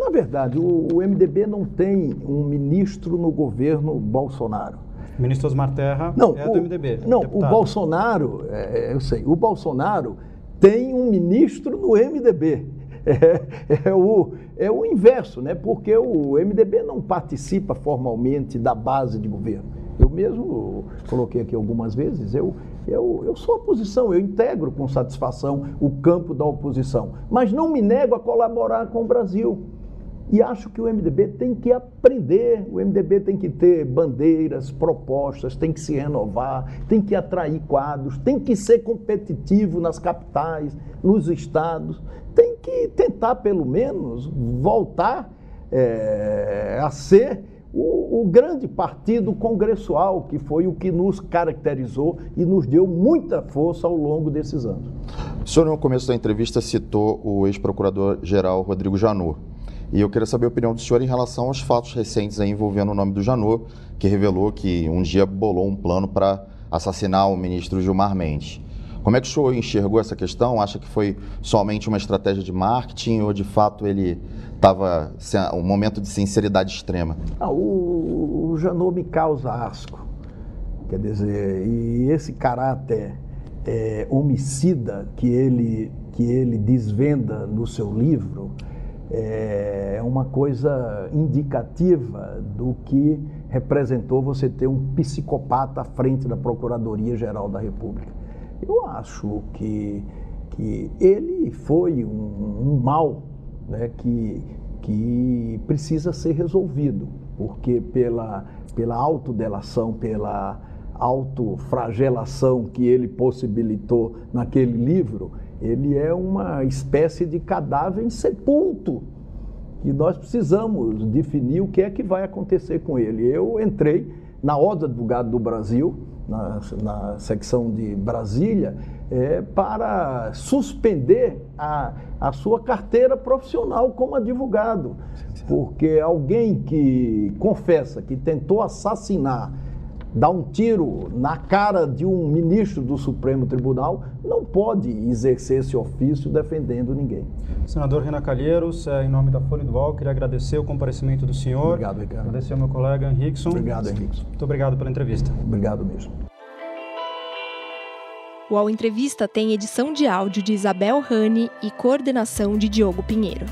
na verdade, o, o MDB não tem um ministro no governo Bolsonaro. Ministro Osmar Terra não, é o, do MDB. Não, deputado. o Bolsonaro, é, eu sei, o Bolsonaro tem um ministro no MDB. É, é, o, é o inverso, né? porque o MDB não participa formalmente da base de governo. Eu mesmo coloquei aqui algumas vezes, eu, eu, eu sou oposição, eu integro com satisfação o campo da oposição, mas não me nego a colaborar com o Brasil. E acho que o MDB tem que aprender, o MDB tem que ter bandeiras, propostas, tem que se renovar, tem que atrair quadros, tem que ser competitivo nas capitais, nos estados, tem que tentar, pelo menos, voltar é, a ser o, o, grande partido congressual, que foi o que nos caracterizou e nos deu muita força ao longo desses anos. O senhor, no começo da entrevista, citou o ex-procurador-geral Rodrigo Janot. E eu queria saber a opinião do senhor em relação aos fatos recentes envolvendo o nome do Janot, que revelou que um dia bolou um plano para assassinar o ministro Gilmar Mendes. Como é que o senhor enxergou essa questão? Acha que foi somente uma estratégia de marketing ou de fato ele estava um momento de sinceridade extrema? Ah, o, o Janot me causa asco. Quer dizer, e esse caráter é, homicida que ele, que ele desvenda no seu livro, é, é uma coisa indicativa do que representou você ter um psicopata à frente da Procuradoria-Geral da República. Eu acho que, que ele foi um, um mal né, que, que precisa ser resolvido, porque pela, pela autodelação, pela autofragelação que ele possibilitou naquele livro, ele é uma espécie de cadáver insepulto. E nós precisamos definir o que é que vai acontecer com ele. Eu entrei na Ordem Advogado do Brasil, na, na secção de Brasília, é, para suspender a, a sua carteira profissional como advogado. Porque alguém que confessa que tentou assassinar dar um tiro na cara de um ministro do Supremo Tribunal, não pode exercer esse ofício defendendo ninguém. Senador Renan Calheiros, é, em nome da Folha do UOL, queria agradecer o comparecimento do senhor. Obrigado, Ricardo. Agradecer ao meu colega Henriquson. Obrigado, Henriquson. Muito obrigado pela entrevista. Obrigado mesmo. O UOL Entrevista tem edição de áudio de Isabel Rani e coordenação de Diogo Pinheiro.